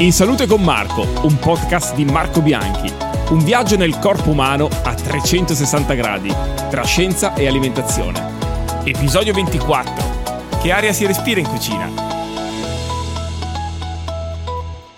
In Salute con Marco, un podcast di Marco Bianchi. Un viaggio nel corpo umano a 360 gradi, tra scienza e alimentazione. Episodio 24. Che aria si respira in cucina?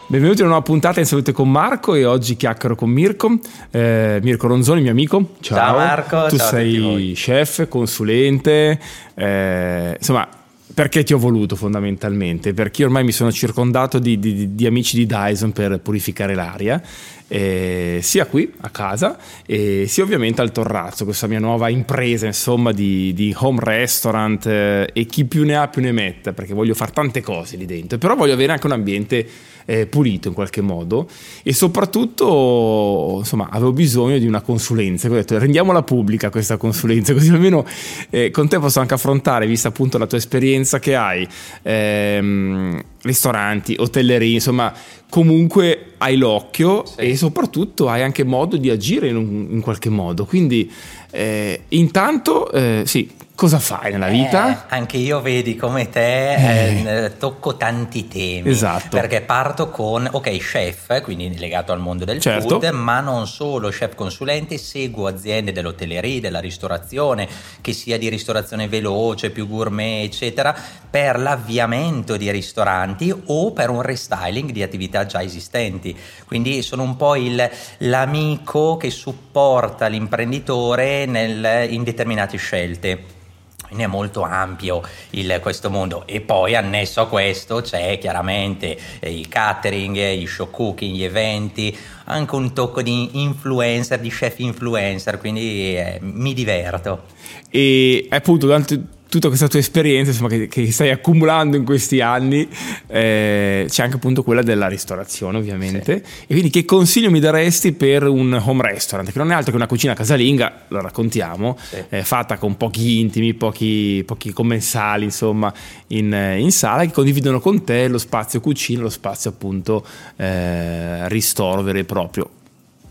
Benvenuti a una nuova puntata in Salute con Marco e oggi chiacchiero con Mirko, eh, Mirko Ronzoni, mio amico. Ciao, ciao Marco, tu ciao sei chef, consulente, eh, insomma perché ti ho voluto fondamentalmente? Perché ormai mi sono circondato di, di, di amici di Dyson per purificare l'aria, eh, sia qui a casa e sia ovviamente al Torrazzo, questa mia nuova impresa insomma di, di home restaurant eh, e chi più ne ha più ne metta, perché voglio fare tante cose lì dentro, però voglio avere anche un ambiente eh, pulito in qualche modo e soprattutto insomma avevo bisogno di una consulenza, ho detto rendiamola pubblica questa consulenza così almeno eh, con te posso anche affrontare, vista appunto la tua esperienza che hai, ehm, ristoranti, hotellerie, insomma comunque hai l'occhio sì. e soprattutto hai anche modo di agire in, un, in qualche modo, quindi eh, intanto eh, sì, cosa fai nella vita? Eh, anche io, vedi, come te, eh. eh. tocco tanti temi. Esatto. Perché parto con, ok, chef, quindi legato al mondo del certo. food, ma non solo chef consulente, seguo aziende dell'hotelleria, della ristorazione, che sia di ristorazione veloce, più gourmet, eccetera, per l'avviamento di ristoranti o per un restyling di attività già esistenti. Quindi sono un po' il, l'amico che supporta l'imprenditore nel, in determinate scelte è molto ampio il, questo mondo e poi annesso a questo c'è chiaramente eh, il catering, i show cooking, gli eventi, anche un tocco di influencer, di chef influencer, quindi eh, mi diverto. E appunto durante tutta questa tua esperienza insomma, che, che, stai accumulando in questi anni, eh, c'è anche appunto quella della ristorazione ovviamente. Sì. E quindi che consiglio mi daresti per un home restaurant, che non è altro che una cucina casalinga, lo raccontiamo, sì. eh, fatta con pochi intimi, pochi, pochi commensali insomma in, in, sala, che condividono con te lo spazio cucina, lo spazio appunto eh, ristoro vero e proprio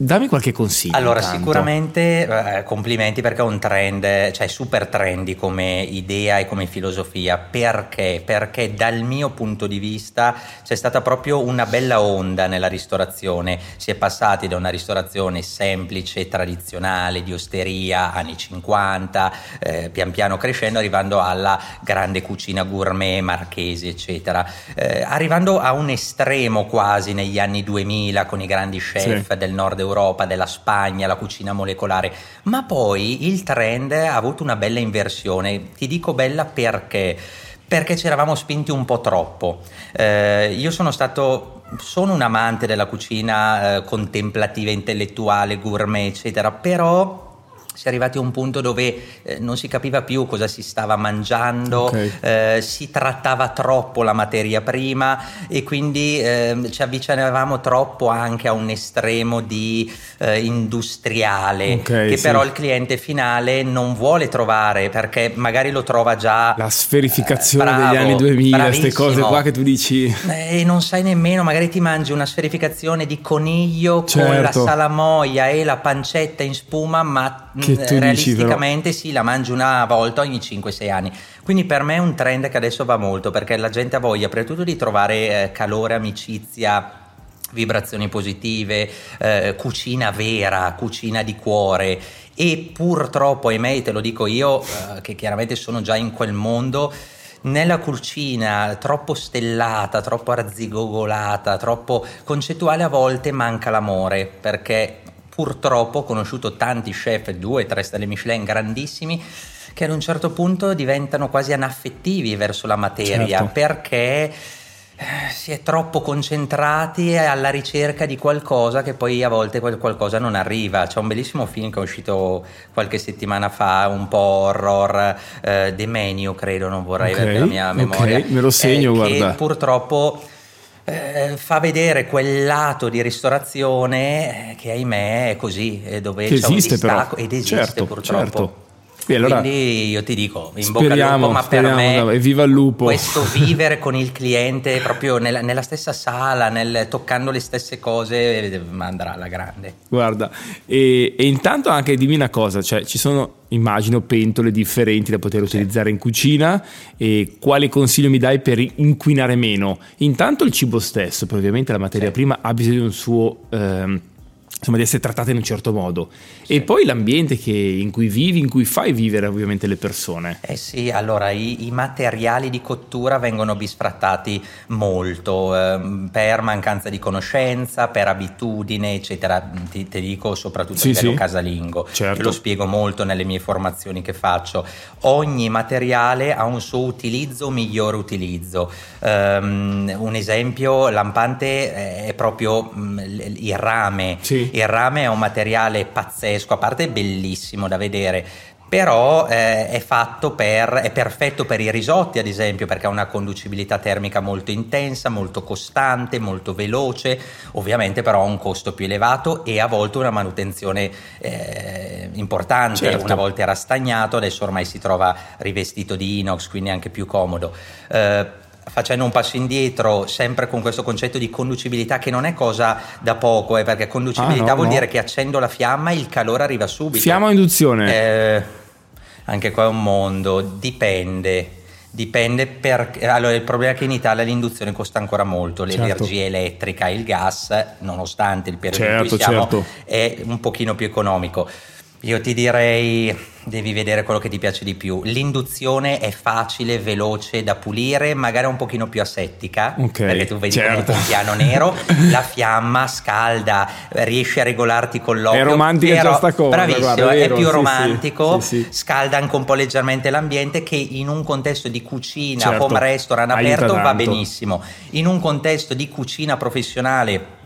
Dammi qualche consiglio. Allora, intanto. sicuramente eh, complimenti perché è un trend, cioè super trendy come idea e come filosofia. Perché? Perché dal mio punto di vista c'è stata proprio una bella onda nella ristorazione. Si è passati da una ristorazione semplice, tradizionale, di osteria, anni 50, eh, pian piano crescendo, arrivando alla grande cucina gourmet, marchesi, eccetera. Eh, arrivando a un estremo quasi negli anni 2000 con i grandi chef sì. del nord Europa dell'Europa, della Spagna, la cucina molecolare, ma poi il trend ha avuto una bella inversione. Ti dico bella perché? Perché ci eravamo spinti un po' troppo. Eh, io sono stato sono un amante della cucina eh, contemplativa, intellettuale, gourmet, eccetera, però si è arrivati a un punto dove eh, non si capiva più cosa si stava mangiando, okay. eh, si trattava troppo la materia prima e quindi eh, ci avvicinavamo troppo anche a un estremo di eh, industriale okay, che sì. però il cliente finale non vuole trovare perché magari lo trova già la sferificazione bravo, degli anni 2000, queste cose qua che tu dici eh, e non sai nemmeno, magari ti mangi una sferificazione di coniglio certo. con la certo. salamoia e la pancetta in spuma ma che che tu realisticamente dici, sì, la mangi una volta ogni 5-6 anni. Quindi per me è un trend che adesso va molto perché la gente ha voglia prima di tutto di trovare eh, calore, amicizia, vibrazioni positive, eh, cucina vera, cucina di cuore e purtroppo, ahimè, te lo dico io, eh, che chiaramente sono già in quel mondo, nella cucina troppo stellata, troppo arzigogolata, troppo concettuale a volte manca l'amore perché purtroppo ho conosciuto tanti chef, due, tre stelle Michelin grandissimi, che ad un certo punto diventano quasi anaffettivi verso la materia certo. perché eh, si è troppo concentrati alla ricerca di qualcosa che poi a volte quel qualcosa non arriva. C'è un bellissimo film che è uscito qualche settimana fa, un po' horror, eh, The Menu, credo, non vorrei okay, avere la mia memoria. Ok, me lo segno, eh, guarda. Che purtroppo eh, fa vedere quel lato di ristorazione eh, che ahimè è così, dove che c'è esiste un distacco però. ed esiste certo, purtroppo. Certo. Allora Quindi io ti dico, in bocca al lupo, ma per me viva il lupo. questo vivere con il cliente proprio nella, nella stessa sala, nel, toccando le stesse cose, andrà alla grande. Guarda, e, e, intanto anche dimmi una cosa, cioè ci sono immagino pentole differenti da poter utilizzare in cucina e quale consiglio mi dai per inquinare meno? Intanto il cibo stesso, perché ovviamente la materia prima ha bisogno di un suo... Ehm, insomma, di essere trattata in un certo modo. Sì. E poi l'ambiente che, in cui vivi, in cui fai vivere ovviamente le persone. Eh sì, allora i, i materiali di cottura vengono bisfrattati molto eh, per mancanza di conoscenza, per abitudine, eccetera. Ti, ti dico soprattutto sì, a livello sì. casalingo, certo. lo spiego molto nelle mie formazioni che faccio. Ogni materiale ha un suo utilizzo, migliore utilizzo. Um, un esempio lampante è proprio um, il rame. Sì il rame è un materiale pazzesco, a parte bellissimo da vedere, però eh, è fatto per, è perfetto per i risotti ad esempio perché ha una conducibilità termica molto intensa, molto costante, molto veloce, ovviamente però ha un costo più elevato e a volte una manutenzione eh, importante, certo. una volta era stagnato, adesso ormai si trova rivestito di inox, quindi anche più comodo. Eh, facendo un passo indietro, sempre con questo concetto di conducibilità che non è cosa da poco, eh, perché conducibilità ah, no, vuol no. dire che accendo la fiamma e il calore arriva subito. Fiamma o induzione? Eh, anche qua è un mondo, dipende. Dipende perché allora, il problema è che in Italia l'induzione costa ancora molto, certo. l'energia certo. elettrica, il gas, nonostante il periodo certo, in cui siamo, certo. è un pochino più economico. Io ti direi devi vedere quello che ti piace di più. L'induzione è facile, veloce da pulire, magari un pochino più asettica, okay, perché tu vedi certo. un piano nero, la fiamma scalda, riesci a regolarti con l'occhio. È romantica però, sta cosa. Bravissimo, guarda, è, vero, è, più sì, romantico, sì, sì, scalda anche un po' leggermente l'ambiente che in un contesto di cucina, certo, home restaurant aperto va benissimo. In un contesto di cucina professionale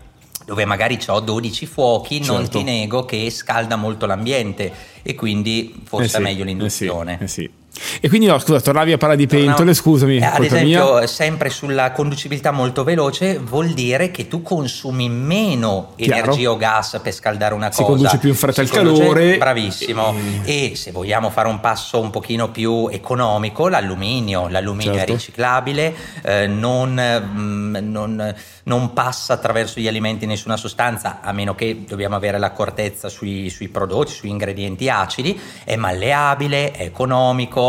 dove magari ho 12 fuochi, certo. non ti nego che scalda molto l'ambiente e quindi forse eh sì, è meglio l'induzione. Eh sì, eh sì. E quindi no, scusa, tornavi a parlare di pentole, no, scusami. Eh, ad esempio, mia. sempre sulla conducibilità molto veloce vuol dire che tu consumi meno Chiaro. energia o gas per scaldare una cosa. Si conduce più in fretta il calore. Bravissimo. E... e... se vogliamo fare un passo un pochino più economico, l'alluminio. L'alluminio certo. è riciclabile, eh, non, mh, mm, non, non, passa attraverso gli alimenti nessuna sostanza, a meno che dobbiamo avere l'accortezza sui, sui prodotti, sui ingredienti acidi, è malleabile, è economico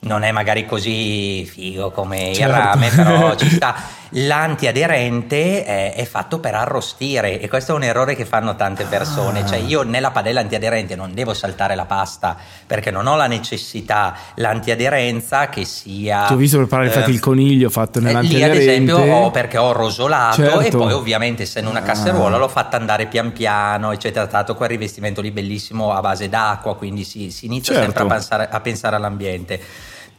non è magari così figo come certo. il rame, però ci sta. L'antiaderente è, è, fatto per arrostire e questo è un errore che fanno tante persone. Ah. Cioè, io nella padella antiaderente non devo saltare la pasta perché non ho la necessità, l'antiaderenza che sia. Ti ho visto preparare eh, infatti il coniglio fatto nell'antiaderente. Lì, ad esempio, ho perché ho rosolato certo. e poi, ovviamente, essendo una casseruola, ah. l'ho fatta andare pian piano, eccetera. Trattato quel rivestimento lì bellissimo a base d'acqua, quindi si, si inizia certo. sempre a pensare, a pensare all'ambiente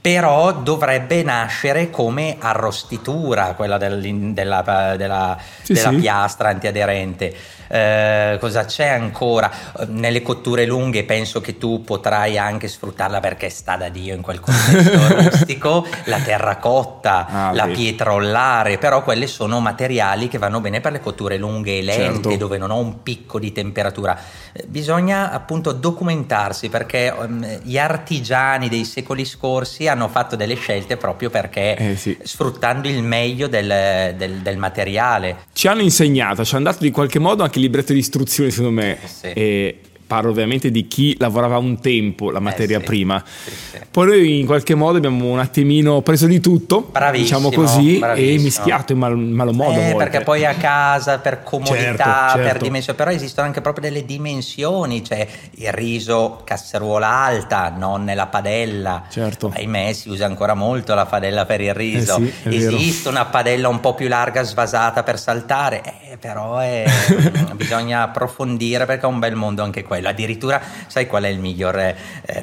però dovrebbe nascere come arrostitura quella del, della, della, sì, della sì. piastra antiaderente. Eh, cosa c'è ancora? Nelle cotture lunghe penso che tu potrai anche sfruttarla perché sta da Dio in quel contesto rustico, la terracotta, ah, la sì. pietra ollare, però quelle sono materiali che vanno bene per le cotture lunghe e lente certo. dove non ho un picco di temperatura. Eh, bisogna appunto documentarsi perché um, gli artigiani dei secoli scorsi hanno fatto delle scelte proprio perché eh, sì. sfruttando il meglio del, del, del materiale. Ci hanno insegnato, ci hanno dato di qualche modo anche libretto di istruzioni, secondo me. Sì. E parlo ovviamente di chi lavorava un tempo la materia eh sì, prima. Sì, sì. Poi noi in qualche modo abbiamo un attimino preso di tutto, diciamo così, e mischiato in mal, malo modo. Eh, perché poi a casa per comodità, certo, certo. per dimensioni, però esistono anche proprio delle dimensioni, cioè il riso casseruola alta, non nella padella. Certo. Ahimè si usa ancora molto la padella per il riso. Eh Esiste una padella un po' più larga, svasata per saltare, eh, però è, bisogna approfondire perché è un bel mondo anche quello. Addirittura, sai qual è il miglior eh,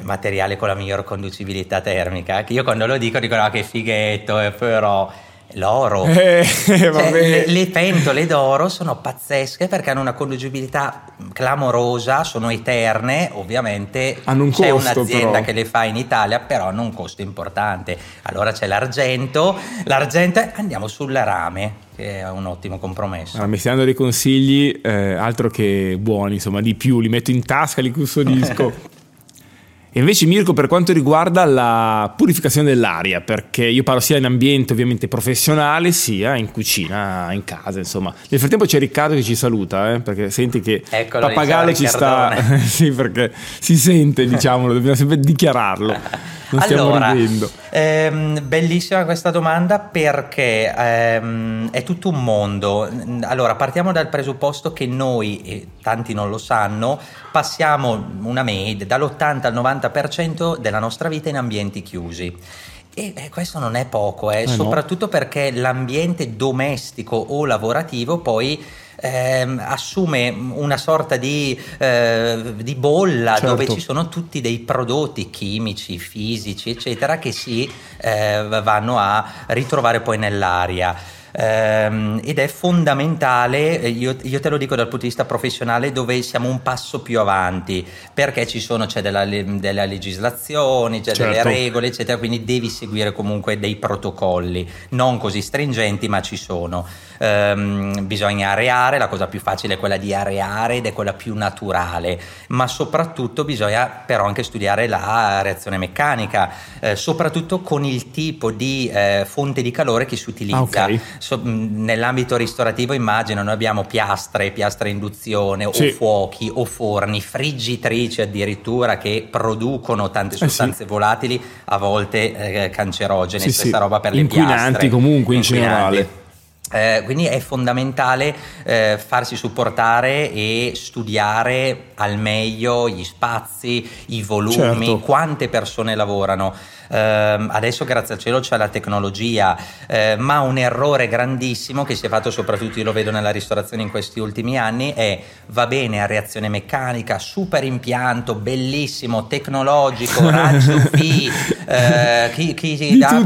materiale con la miglior conducibilità termica? Che io quando lo dico dico no, che fighetto, eh, però l'oro. Eh, cioè, le, le, pentole d'oro sono pazzesche perché hanno una conducibilità clamorosa, sono eterne, ovviamente un c'è costo, un'azienda però. che le fa in Italia, però hanno un costo importante. Allora c'è l'argento, l'argento andiamo sul rame che è un ottimo compromesso. Allora, mi stai dando dei consigli, eh, altro che buoni, insomma, di più, li metto in tasca, li custodisco. E invece Mirko per quanto riguarda la purificazione dell'aria, perché io parlo sia in ambiente ovviamente professionale sia in cucina, in casa, insomma. Nel frattempo c'è Riccardo che ci saluta, eh, perché senti che Eccolo, Pappagallo ci sta... sì, perché si sente, diciamolo, dobbiamo sempre dichiararlo. Non allora, ehm, bellissima questa domanda perché ehm, è tutto un mondo. Allora, partiamo dal presupposto che noi, e tanti non lo sanno, passiamo una media dall'80 al 90% della nostra vita in ambienti chiusi. E eh, questo non è poco, eh, eh soprattutto no. perché l'ambiente domestico o lavorativo poi eh, assume una sorta di, eh, di bolla certo. dove ci sono tutti dei prodotti chimici, fisici, eccetera, che si eh, vanno a ritrovare poi nell'aria ehm, ed è fondamentale, eh, io, io, te lo dico dal punto di vista professionale, dove siamo un passo più avanti, perché ci sono, c'è della, della legislazione, c'è certo. delle regole, eccetera, quindi devi seguire comunque dei protocolli, non così stringenti, ma ci sono. Ehm, bisogna areare, la cosa più facile è quella di areare ed è quella più naturale, ma soprattutto bisogna però anche studiare la reazione meccanica, eh, soprattutto con il tipo di eh, fonte di calore che si utilizza. Ah, okay so, nell'ambito ristorativo immagino noi abbiamo piastre, piastre induzione sì. o fuochi o forni, friggitrici addirittura che producono tante sostanze eh sì. volatili, a volte eh, cancerogene, sì, stessa roba per le Inquinanti piastre. Inquinanti comunque in generale. Eh, quindi è fondamentale eh, farsi supportare e studiare al meglio gli spazi, i volumi, certo. quante persone lavorano. Eh, adesso grazie al cielo c'è la tecnologia, eh, ma un errore grandissimo che si è fatto soprattutto, io lo vedo nella ristorazione in questi ultimi anni, è va bene a reazione meccanica, super impianto, bellissimo, tecnologico, raggio UV, eh, chi, chi dà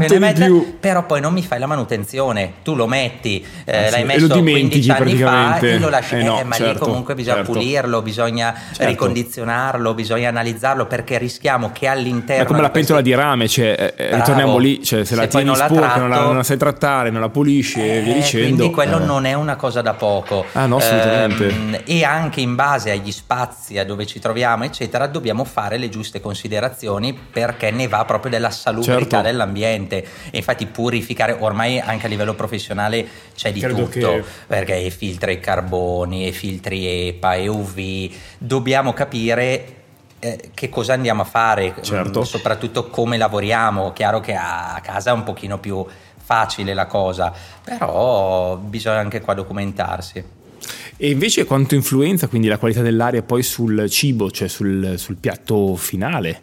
però poi non mi fai la manutenzione, tu lo metti, eh, ah, l'hai messo 15 anni fa e lo lasci, eh no, eh, ma certo, lì comunque bisogna certo. pulirlo, bisogna certo. ricondizionarlo, bisogna analizzarlo perché rischiamo che all'interno... È come la pentola di rame, cioè, eh, eh ritorniamo lì, cioè, se, se la tieni sporca, tratto, non, la, non la sai trattare, non la pulisci e via dicendo. Quindi quello non è una cosa da poco. Ah no, assolutamente. Ehm, e anche in base agli spazi, a dove ci troviamo, eccetera, dobbiamo fare le giuste considerazioni perché ne va proprio della salubrità certo. dell'ambiente. E infatti purificare, ormai anche a livello professionale c'è di Credo tutto, che... perché filtra i carboni, e filtri EPA, e UV, dobbiamo capire eh, che cosa andiamo a fare, certo. soprattutto come lavoriamo. Chiaro che a casa è un pochino più facile la cosa, però bisogna anche qua documentarsi. E invece quanto influenza quindi la qualità dell'aria poi sul cibo, cioè sul, sul piatto finale?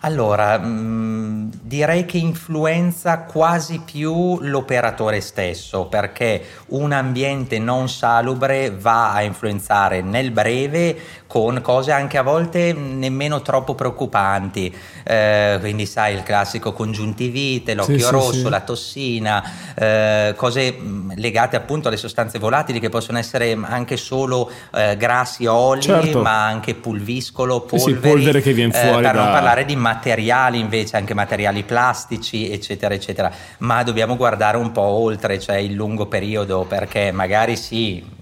Allora, mh, mm, direi che influenza quasi più l'operatore stesso, perché un ambiente non salubre va a influenzare nel breve con cose anche a volte nemmeno troppo preoccupanti. Eh, quindi, sai, il classico congiuntivite, l'occhio sì, rosso, sì, sì. la tossina, eh, cose mm, legate appunto alle sostanze volatili che possono essere anche solo eh, grassi, oli, certo. ma anche pulviscolo, polveri. polvere che viene fuori. per da... non parlare di materiali invece, anche materiali plastici, eccetera, eccetera. Ma dobbiamo guardare un po' oltre, cioè il lungo periodo, perché magari sì.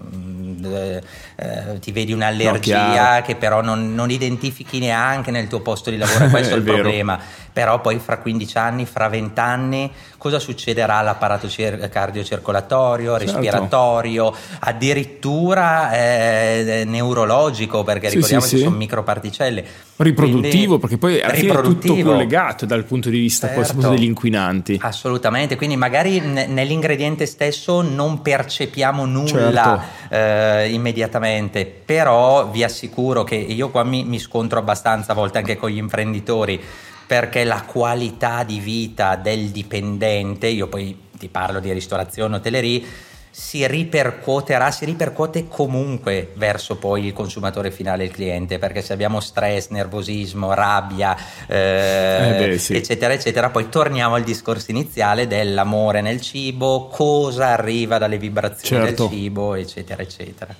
Eh, eh, ti vedi un'allergia no, che però non, non, identifichi neanche nel tuo posto di lavoro, questo è il vero. problema. Però poi fra 15 anni, fra 20 anni, cosa succederà all'apparato cer- cardiocircolatorio, certo. respiratorio, addirittura eh, neurologico, perché sì, ricordiamo sì, che sì. sono microparticelle. Riproduttivo, Quindi, perché poi è tutto collegato dal punto di vista certo. degli inquinanti. Assolutamente, quindi magari n- nell'ingrediente stesso non percepiamo nulla certo. eh, immediatamente assolutamente, però vi assicuro che io qua mi, mi scontro abbastanza a volte anche con gli imprenditori perché la qualità di vita del dipendente, io poi ti parlo di ristorazione, hotellerie, si ripercuoterà, si ripercuote comunque verso poi il consumatore finale, il cliente, perché se abbiamo stress, nervosismo, rabbia, eh, eh beh, sì. eccetera, eccetera, poi torniamo al discorso iniziale dell'amore nel cibo, cosa arriva dalle vibrazioni certo. del cibo, eccetera, eccetera.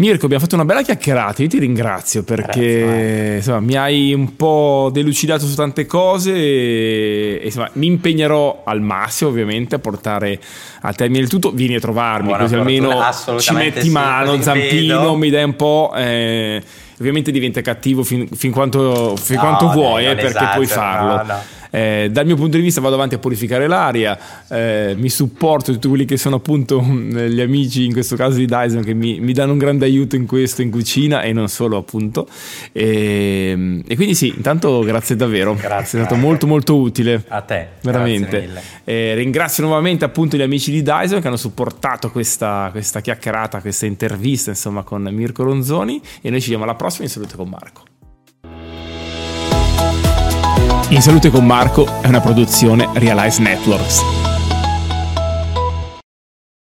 Mirko, abbiamo fatto una bella chiacchierata, io ti ringrazio perché Grazie, insomma, mi hai un po' delucidato su tante cose e insomma, mi impegnerò al massimo ovviamente a portare a termine il tutto, vieni a trovarmi Buona così almeno ci metti sì, mano, zampino, vedo. mi dai un po'... Eh, ovviamente diventa cattivo fin, fin quanto, fin no, quanto vuoi eh, perché puoi farlo. No eh, dal mio punto di vista vado avanti a purificare l'aria, eh, mi supporto tutti quelli che sono appunto gli amici, in questo caso di Dyson, che mi, mi danno un grande aiuto in questo, in cucina e non solo appunto. E, e quindi sì, intanto grazie davvero, grazie, è stato molto molto utile. A te, veramente. Eh, ringrazio nuovamente appunto gli amici di Dyson che hanno supportato questa, questa chiacchierata, questa intervista insomma con Mirko Ronzoni e noi ci vediamo alla prossima in salute con Marco. In Salute con Marco è una produzione Realize Networks.